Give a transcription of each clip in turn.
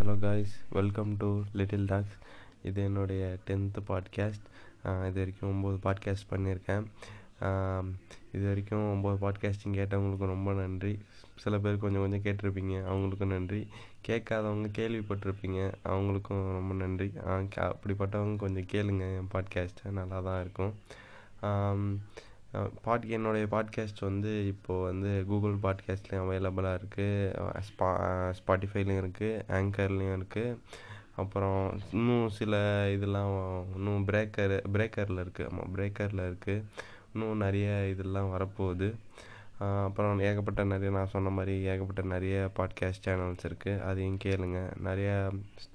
Hello guys welcome to little talks இது என்னுடைய tenth podcast இது வரைக்கும் ஒம்பது பாட்காஸ்ட் பண்ணியிருக்கேன். இது வரைக்கும் ஒம்பது பாட்காஸ்டிங் கேட்டவங்களுக்கு ரொம்ப நன்றி. சில பேர் கொஞ்சம் கொஞ்சம் கேட்டிருப்பீங்க. அவங்களுக்கும் நன்றி. கேட்காதவங்க கேள்விப்பட்டிருப்பீங்க. அவங்களுக்கும் ரொம்ப நன்றி. ஆ, அப்படிப்பட்டவங்க கொஞ்சம் கேளுங்க. என் பாட்காஸ்ட்டை நல்லா தான் இருக்கும். பாட் என்னுடைய பாட்காஸ்ட் வந்து இப்போது வந்து கூகுள் பாட்காஸ்ட்லேயும் அவைலபிளாக இருக்குது ஸ்பா ஸ்பாட்டிஃபைலையும் இருக்குது ஆங்கர்லேயும் இருக்குது அப்புறம் இன்னும் சில இதெல்லாம் இன்னும் பிரேக்கர் பிரேக்கரில் இருக்குது ஆமாம் பிரேக்கரில் இருக்குது இன்னும் நிறைய இதெல்லாம் வரப்போகுது. அப்புறம் ஏகப்பட்ட நிறைய நான் சொன்ன மாதிரி ஏகப்பட்ட நிறைய பாட்காஸ்ட் சேனல்ஸ் இருக்குது அதையும் கேளுங்க. நிறையா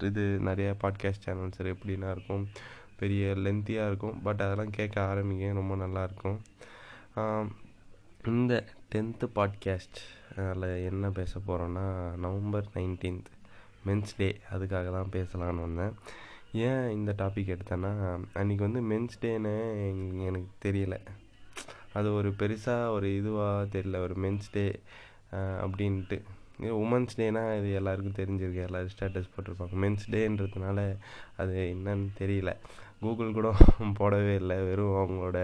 இது நிறைய பாட்காஸ்ட் சேனல்ஸ் எப்படின்னா இருக்கும் பெரிய லென்த்தியாக இருக்கும். பட் அதெல்லாம் கேட்க ஆரம்பிங்க. ரொம்ப நல்லாயிருக்கும் இந்த டென்த்து பாட்காஸ்ட் அதில் என்ன பேச போகிறோன்னா நவம்பர் நைன்டீன்த் மென்ஸ் டே அதுக்காக தான் பேசலான்னு வந்தேன். ஏன் இந்த டாபிக் எடுத்தேன்னா அன்றைக்கி வந்து மென்ஸ் டேன்னு எனக்கு தெரியலை. அது ஒரு பெருசாக ஒரு இதுவாக தெரியல. ஒரு மென்ஸ் டே அப்படின்ட்டு. உமன்ஸ் டேனால் இது எல்லாருக்கும் தெரிஞ்சிருக்கு. எல்லோரும் ஸ்டேட்டஸ் போட்டிருப்பாங்க. மென்ஸ் டேன்றதுனால அது என்னன்னு தெரியல. கூகுள் கூட போடவே இல்லை. வெறும் அவங்களோட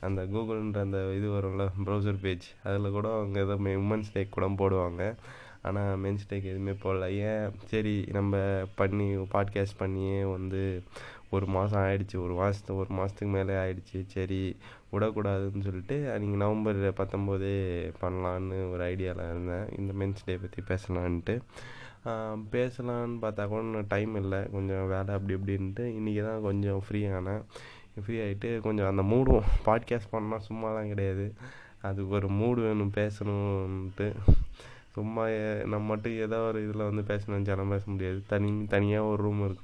அந்த கூகுள்ன்ற அந்த இது வரும்ல ப்ரௌசர் பேஜ் அதில் கூட அவங்க ஏதோ உமன்ஸ் டேக் கூட போடுவாங்க. ஆனால் மென்ஸ் டேக் எதுவுமே போடல. ஏன்? சரி நம்ம பண்ணி பாட்காஸ்ட் பண்ணியே வந்து ஒரு மாதம் ஆயிடுச்சு. ஒரு மாதத்து ஒரு மாதத்துக்கு மேலே ஆயிடுச்சு. சரி விடக்கூடாதுன்னு சொல்லிட்டு அன்றைக்கி நவம்பர் பத்தொம்போதே பண்ணலான்னு ஒரு ஐடியாவில் இருந்தேன். இந்த மென்ஸ் டே பற்றி பேசலான்ட்டு. பேசலான்னு பார்த்தா கூட டைம் இல்லை. கொஞ்சம் வேலை அப்படி இப்படின்ட்டு இன்றைக்கி தான் கொஞ்சம் ஃப்ரீ ஆனேன். ஃப்ரீ ஆகிட்டு கொஞ்சம் அந்த மூடும் பாட்காஸ்ட் பண்ணால் சும்மாலாம் கிடையாது. அதுக்கு ஒரு மூடு வேணும் பேசணுன்ட்டு சும்மா நம்ம மட்டும் ஏதோ ஒரு இதில் வந்து பேசணும்னு ஜனம் பேச முடியாது. தனி தனியாக ஒரு ரூம் இருக்கு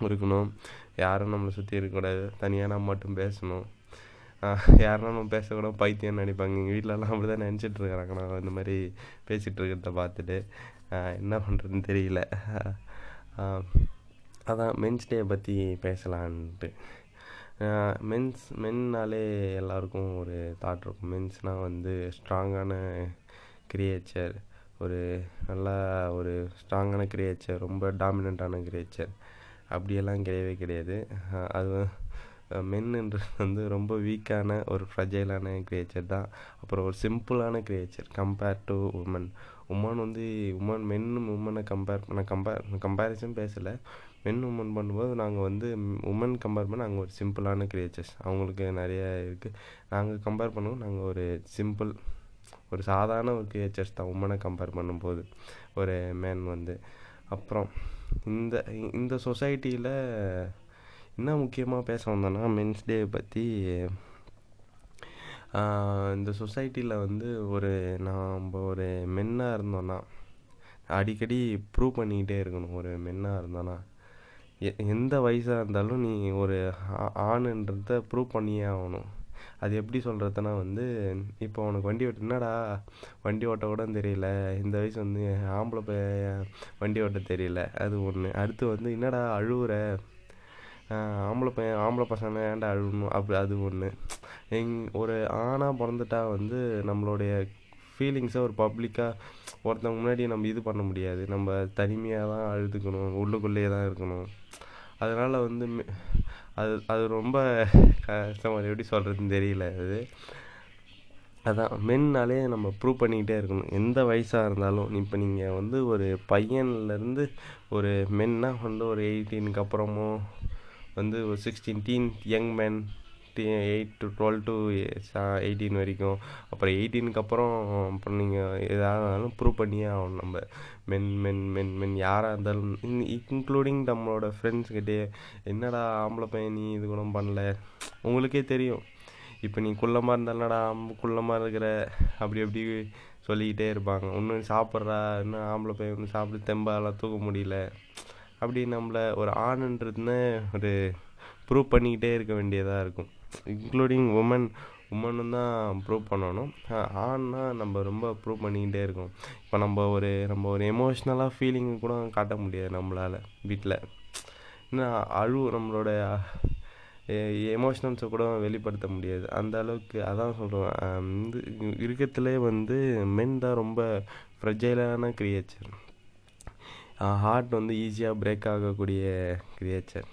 இருக்கணும். யாரும் நம்மளை சுற்றி இருக்கக்கூடாது. தனியாக நம்ம மட்டும் பேசணும். ஆஹ் யாருன்னா நம்ம பேசக்கூட பைத்தியம்னு நினைப்பாங்க. எங்கள் வீட்டிலலாம் அப்படி தான் நினச்சிட்ருக்குறாங்க நான் இந்த மாதிரி பேசிகிட்டு இருக்கிறத பார்த்துட்டு. என்ன பண்ணுறதுன்னு தெரியல. அதான் மென்ஸ் டே பற்றி பேசலான்ட்டு. மென்ஸ் மென்னாலே எல்லாருக்கும் ஒரு தாட் இருக்கும். மென்ஸ்னால் வந்து ஸ்ட்ராங்கான கிரியேச்சர் ஒரு நல்லா ஒரு ஸ்ட்ராங்கான கிரியேச்சர் ரொம்ப டாமினண்ட்டான கிரியேச்சர் அப்படியெல்லாம் கிடையவே கிடையாது. அது மென்ன்றது வந்து ரொம்ப வீக்கான ஒரு ஃப்ரஜைலான கிரியேச்சர் தான். அப்புறம் ஒரு சிம்பிளான creature compare to woman woman வந்து உமன் மென்னும் உமனை கம்பேர் பண்ண கம்பேர் கம்பேரிசன் பேசலை. மென் உமன் பண்ணும்போது நாங்கள் வந்து உமன் கம்பேர் பண்ண நாங்கள் ஒரு சிம்பிளான கிரியேச்சர்ஸ் அவங்களுக்கு நிறைய இருக்குது நாங்கள் கம்பேர் பண்ணுவோம். நாங்கள் ஒரு சிம்பிள் ஒரு சாதாரண ஒரு கிரியேச்சர்ஸ் தான் உமனை கம்பேர் பண்ணும்போது ஒரு மேன் வந்து. அப்புறம் இந்த இந்த சொசைட்டியில் என்ன முக்கியமாக பேச வந்தோன்னா மென்ஸ் டே பற்றி இந்த சொசைட்டியில் வந்து ஒரு நாம் ஒரு மென்னாக இருந்தோன்னா அடிக்கடி ப்ரூவ் பண்ணிக்கிட்டே இருக்கணும். ஒரு மென்னாக இருந்தோன்னா எ- எந்த வயசாக இருந்தாலும் நீ ஒரு ஆ- ஆணுன்றத ப்ரூவ் பண்ணியே ஆகணும். அது எப்படி சொல்கிறதுனா வந்து இப்போ உனக்கு வண்டி ஓட்ட என்னடா வண்டி ஓட்ட கூட தெரியல. இந்த வயசு வந்து ஆம்பளை வண்டி ஓட்ட தெரியல. அது ஒன்று அடுத்து வந்து என்னடா அழுகுற ஆம்பளை பையன் ஆம்பளை பசங்க ஏன்டா அழுகணும்? அப்படி அது ஒன்று எங் ஒரு ஆணாக பிறந்துட்டா வந்து நம்மளுடைய ஃபீலிங்ஸை ஒரு பப்ளிக்காக ஒருத்தவங்க முன்னாடி நம்ம இது பண்ண முடியாது. நம்ம தனிமையாக தான் அழுதுக்கணும் உள்ளுக்குள்ளேயே தான் இருக்கணும். அதனால் வந்து அது அது ரொம்ப கஷ்டமாக எப்படி சொல்கிறதுன்னு தெரியல அது. அதான் மென்னாலே நம்ம ப்ரூவ் பண்ணிக்கிட்டே இருக்கணும். எந்த வயசாக இருந்தாலும் இப்போ நீங்கள் வந்து ஒரு பையன்லேருந்து ஒரு மென்னா வந்து ஒரு எயிட்டீனுக்கு அப்புறமோ வந்து ஒரு sixteen teen young man eight to twelve to eighteen வரைக்கும். அப்புறம் எயிட்டீனுக்கு அப்புறம் அப்புறம் நீங்கள் எதாக இருந்தாலும் ப்ரூவ் பண்ணியே ஆகணும் நம்ம. மென் மென் மென் மென் யாராக இருந்தாலும் இன்க்ளூடிங் நம்மளோட ஃப்ரெண்ட்ஸ்கிட்டே என்னடா ஆம்பளை பையன் நீ இது கூட பண்ணல? உங்களுக்கே தெரியும். இப்போ நீ குள்ளமாக இருந்தாலடா குள்ளமாக இருக்கிற அப்படி அப்படி சொல்லிக்கிட்டே இருப்பாங்க. இன்னும் சாப்பிட்றா இன்னும் ஆம்பளை பையன் ஒன்று சாப்பிட்டு தெம்பாலாம் தூக்க முடியல. அப்படி நம்மள ஒரு ஆணுன்றதுன்னு ஒரு ப்ரூவ் பண்ணிக்கிட்டே இருக்க வேண்டியதாக இருக்கும். இன்க்ளூடிங் உமன் உமனும் தான் ப்ரூவ் பண்ணணும். ஆண்னா நம்ம ரொம்ப ப்ரூவ் பண்ணிக்கிட்டே இருக்கோம். இப்போ நம்ம ஒரு நம்ம ஒரு எமோஷ்னலாக ஃபீலிங் கூட காட்ட முடியாது நம்மளால் வீட்டில் இன்னும் அழு நம்மளோட எமோஷனல்ஸை கூட வெளிப்படுத்த முடியாது. அந்த அளவுக்கு அதான் சொல்கிறேன் வந்து இருக்கிறதுலே வந்து மென் தான் ரொம்ப ஃப்ரெஜைலான க்ரியேச்சர் ஹார்ட் வந்து ஈஸியாக பிரேக் ஆகக்கூடிய கிரியேச்சர்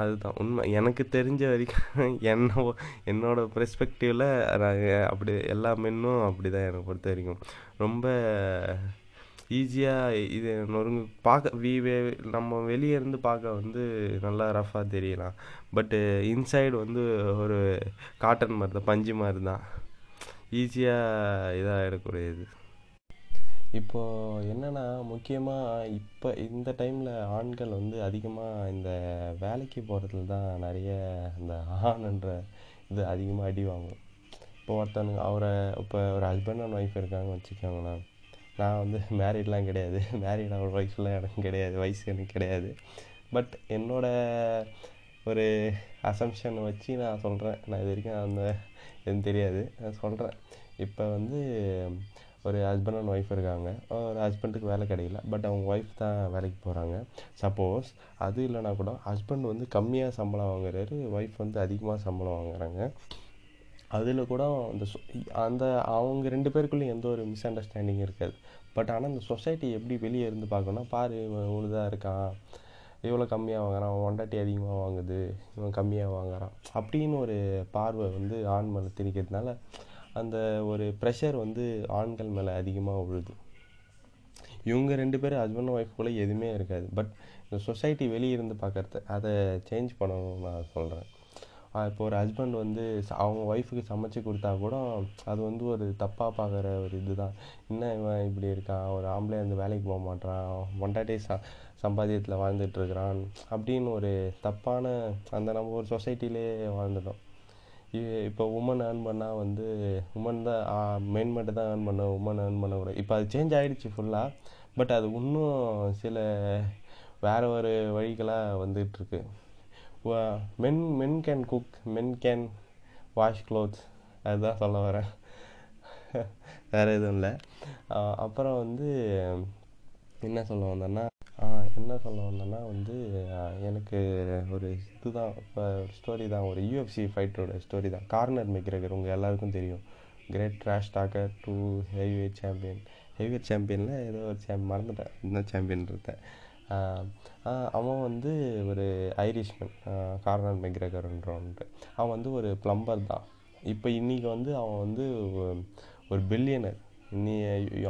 அதுதான் உண்மை. எனக்கு தெரிஞ்ச வரைக்கும் என்ன என்னோடய பெர்ஸ்பெக்டிவில் நாங்கள் அப்படி எல்லா மென்னும் அப்படி தான் எனக்கு பொறுத்த வரைக்கும். ரொம்ப ஈஸியாக இது நொறுங்கு பார்க்க வி வே நம்ம வெளியே இருந்து பார்க்க வந்து நல்லா ரஃபாக தெரியலாம். பட்டு இன்சைடு வந்து ஒரு காட்டன் மாதிரி தான் பஞ்சு மாதிரி தான் ஈஸியாக இதாக இருக்கக்கூடியது. இப்போது என்னென்னா முக்கியமாக இப்போ இந்த டைமில் ஆண்கள் வந்து அதிகமாக இந்த வேலைக்கு போகிறதுல தான் நிறைய இந்த ஆண்ன்ற இது அதிகமாக அடி வாங்கும். இப்போ ஒருத்தனுங்க அவரை இப்போ ஒரு ஹஸ்பண்ட் அண்ட் ஒய்ஃப் இருக்காங்கன்னு வச்சுக்கோங்களேன். நான் வந்து மேரீட்லாம் கிடையாது. மேரீட் அவர் ஒய்ஃப்லாம் எனக்கு கிடையாது. வயசு எனக்கு கிடையாது. பட் என்னோடய ஒரு அசம்ஷன் வச்சு நான் சொல்கிறேன் நான் இது வரைக்கும் அந்த எதுவும் தெரியாது. நான் சொல்கிறேன் இப்போ வந்து ஒரு ஹஸ்பண்ட் அண்ட் ஒய்ஃப் இருக்காங்க. ஒரு ஹஸ்பண்டுக்கு வேலை கிடைக்கல. பட் அவங்க ஒய்ஃப் தான் வேலைக்கு போகிறாங்க சப்போஸ் அது இல்லைனா கூட ஹஸ்பண்ட் வந்து கம்மியாக சம்பளம் வாங்குறாரு ஒய்ஃப் வந்து அதிகமாக சம்பளம் வாங்குறாங்க. அதில் கூட அந்த அந்த அவங்க ரெண்டு பேருக்குள்ளேயும் எந்த ஒரு மிஸ் அண்டர்ஸ்டாண்டிங் இருக்காது. பட் ஆனால் இந்த சொசைட்டி எப்படி வெளியே இருந்து பார்க்கணும்னா பாரு இவன் இருக்கான். இவ்வளோ கம்மியாக வாங்குறான். அவன் ஒண்டாட்டி அதிகமாக வாங்குது. இவன் கம்மியாக வாங்குறான். அப்படின்னு ஒரு பார்வை வந்து ஆண் மேலே திணிக்கிறதுனால அந்த ஒரு ப்ரெஷர் வந்து ஆண்கள் மேலே அதிகமாக விழுது இவங்க ரெண்டு பேரும் ஹஸ்பண்ட் ஒய்ஃப்குள்ளே எதுவுமே இருக்காது. பட் இந்த சொசைட்டி வெளியே இருந்து பார்க்குறது அதை சேஞ்ச் பண்ணணும்னு நான் சொல்கிறேன் இப்போ ஒரு ஹஸ்பண்ட் வந்து அவங்க ஒய்ஃபுக்கு சமைச்சு கொடுத்தா கூட அது வந்து ஒரு தப்பாக பார்க்குற ஒரு இது தான் என்ன இவன் இப்படி இருக்கான்? ஒரு ஆம்பளை அந்த வேலைக்கு போக மாட்டான் டே ச சம்பாதியத்தில் வாழ்ந்துட்டுருக்கிறான் அப்படின்னு ஒரு தப்பான அந்த நம்ம ஒரு சொசைட்டிலே வாழ்ந்துட்டோம். இப்போ உமன் ஏர்ன் பண்ணால் வந்து உமன் தான் மென் மட்டும் தான் ஏர்ன் பண்ண உமன் ஏர்ன் பண்ணக்கூடாது இப்போ அது சேஞ்ச் ஆகிடுச்சு ஃபுல்லாக பட் அது இன்னும் சில வேறு ஒரு வழிகளாக வந்துகிட்ருக்கு men men can cook men can wash clothes அதுதான் சொல்ல வரேன். வேறு எதுவும் இல்லை. அப்புறம் வந்து என்ன சொல்ல வந்தேன்னா என்ன சொல்ல வந்தேன்னா வந்து எனக்கு ஒரு இதுதான் இப்போ ஒரு ஸ்டோரி தான் ஒரு யூஎஃப்சி ஃபைட்டரோட ஸ்டோரி தான். கார்னர் மெக்ரகர் உங்கள் எல்லாருக்கும் தெரியும். Great trash talker two heavyweight champion heavyweight சாம்பியனில் ஏதோ ஒரு சாம் மறந்துட்டேன். என்ன சாம்பியன் இருந்தேன் அவன் வந்து ஒரு ஐரிஷ்மேன் கார்னர் மெக்ரகர்ன்றவன்ட்டு அவன் வந்து ஒரு ப்ளம்பர் தான். இப்போ இன்றைக்கி வந்து அவன் வந்து ஒரு பில்லியனர் இன்னி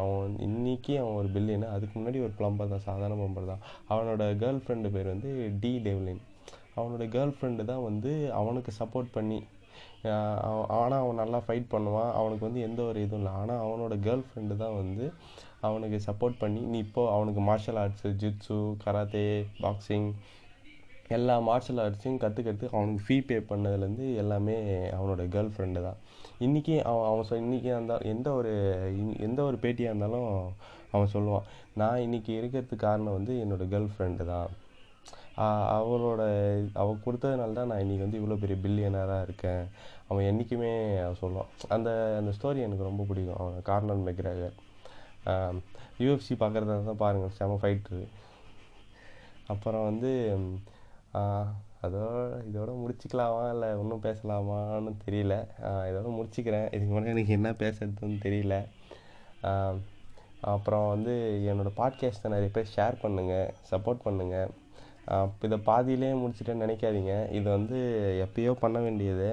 அவன் இன்றைக்கி அவன் ஒரு பில்லியனர் அதுக்கு முன்னாடி ஒரு ப்ளம்பர் தான் சாதாரண ப்ளம்பர் தான். அவனோட கேர்ள் ஃப்ரெண்டு பேர் வந்து டி டெவ்லின் அவனோட கேர்ள் ஃப்ரெண்டு தான் வந்து அவனுக்கு சப்போர்ட் பண்ணி ஆனால் அவன் நல்லா ஃபைட் பண்ணுவான். அவனுக்கு வந்து எந்த ஒரு இதுவும் இல்லை. ஆனால் அவனோட கேர்ள் ஃப்ரெண்டு தான் வந்து அவனுக்கு சப்போர்ட் பண்ணி நீ இப்போது அவனுக்கு martial arts jitsu karate boxing எல்லா மார்ஷல் ஆர்ட்ஸையும் கற்றுக்கிறது அவனுக்கு ஃபீ பே பண்ணதுலேருந்து எல்லாமே அவனோட கேர்ள் ஃப்ரெண்டு தான். இன்றைக்கி அவன் அவன் சொ இன்றைக்கி இருந்தால் எந்த ஒரு எந்த ஒரு பேட்டியாக இருந்தாலும் அவன் சொல்லுவான் நான் இன்றைக்கி இருக்கிறதுக்கு காரணம் வந்து என்னோடய கேர்ள் ஃப்ரெண்டு தான் அவளோட அவள் கொடுத்ததுனால தான் நான் இன்றைக்கி வந்து இவ்வளோ பெரிய பில்லியனராக இருக்கேன். அவன் என்றைக்குமே சொல்லுவான். அந்த அந்த ஸ்டோரி எனக்கு ரொம்ப பிடிக்கும். அவன் கார்னர் மெக்ராகர் யூஎஃப்சி பார்க்குறதா தான் பாருங்கள் செம ஃபைட்ரு அப்புறம் வந்து அதோட இதோட முடிச்சுக்கலாமா? இல்லை இன்னும் பேசலாமான்னு தெரியல. இதோட முடிச்சுக்கிறேன். இதுக்கு மேலே எனக்கு என்ன பேசுறதுன்னு தெரியல. அப்புறம் வந்து என்னோடய பாட்காஸ்ட்டை நிறைய பேர் ஷேர் பண்ணுங்கள் சப்போர்ட் பண்ணுங்கள் இதை பாதியிலே முடிச்சுட்டேன்னு நினைக்காதீங்க. இது வந்து எப்பயோ பண்ண வேண்டியது.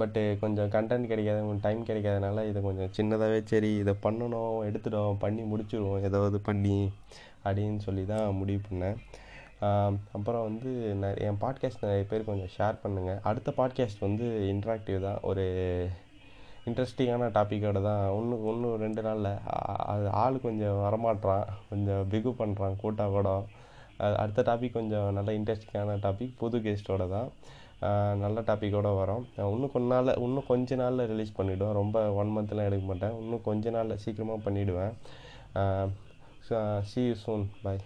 பட்டு கொஞ்சம் கண்டென்ட் கிடைக்காத டைம் கிடைக்காதனால இதை கொஞ்சம் சின்னதாகவே சரி இதை பண்ணணும் எடுத்துடும் பண்ணி முடிச்சிடுவோம் ஏதாவது பண்ணி அப்படின்னு சொல்லி தான் முடிவு பண்ணேன். அப்புறம் வந்து நான் என் பாட்காஸ்ட் நிறைய பேர் கொஞ்சம் ஷேர் பண்ணுங்கள் அடுத்த பாட்காஸ்ட் வந்து இன்ட்ராக்டிவ் தான். ஒரு இன்ட்ரெஸ்டிங்கான டாப்பிக்கோடு தான். ஒன்று ஒன்று ரெண்டு நாளில் அது ஆள் கொஞ்சம் வரமாட்றான். கொஞ்சம் பிகு பண்ணுறான் கூட்டா கூட. அடுத்த டாபிக் கொஞ்சம் நல்ல இன்ட்ரெஸ்டிங்கான டாபிக் புது கெஸ்ட்டோட தான். நல்ல டாப்பிக்கோடு வரோம். இன்னும் கொஞ்ச நாளில் இன்னும் கொஞ்ச நாளில் ரிலீஸ் பண்ணிவிடுவேன் ரொம்ப ஒன் மந்த்லாம் எடுக்க மாட்டேன். இன்னும் கொஞ்ச நாளில் சீக்கிரமாக பண்ணிவிடுவேன் சி யூ சூன் பாய்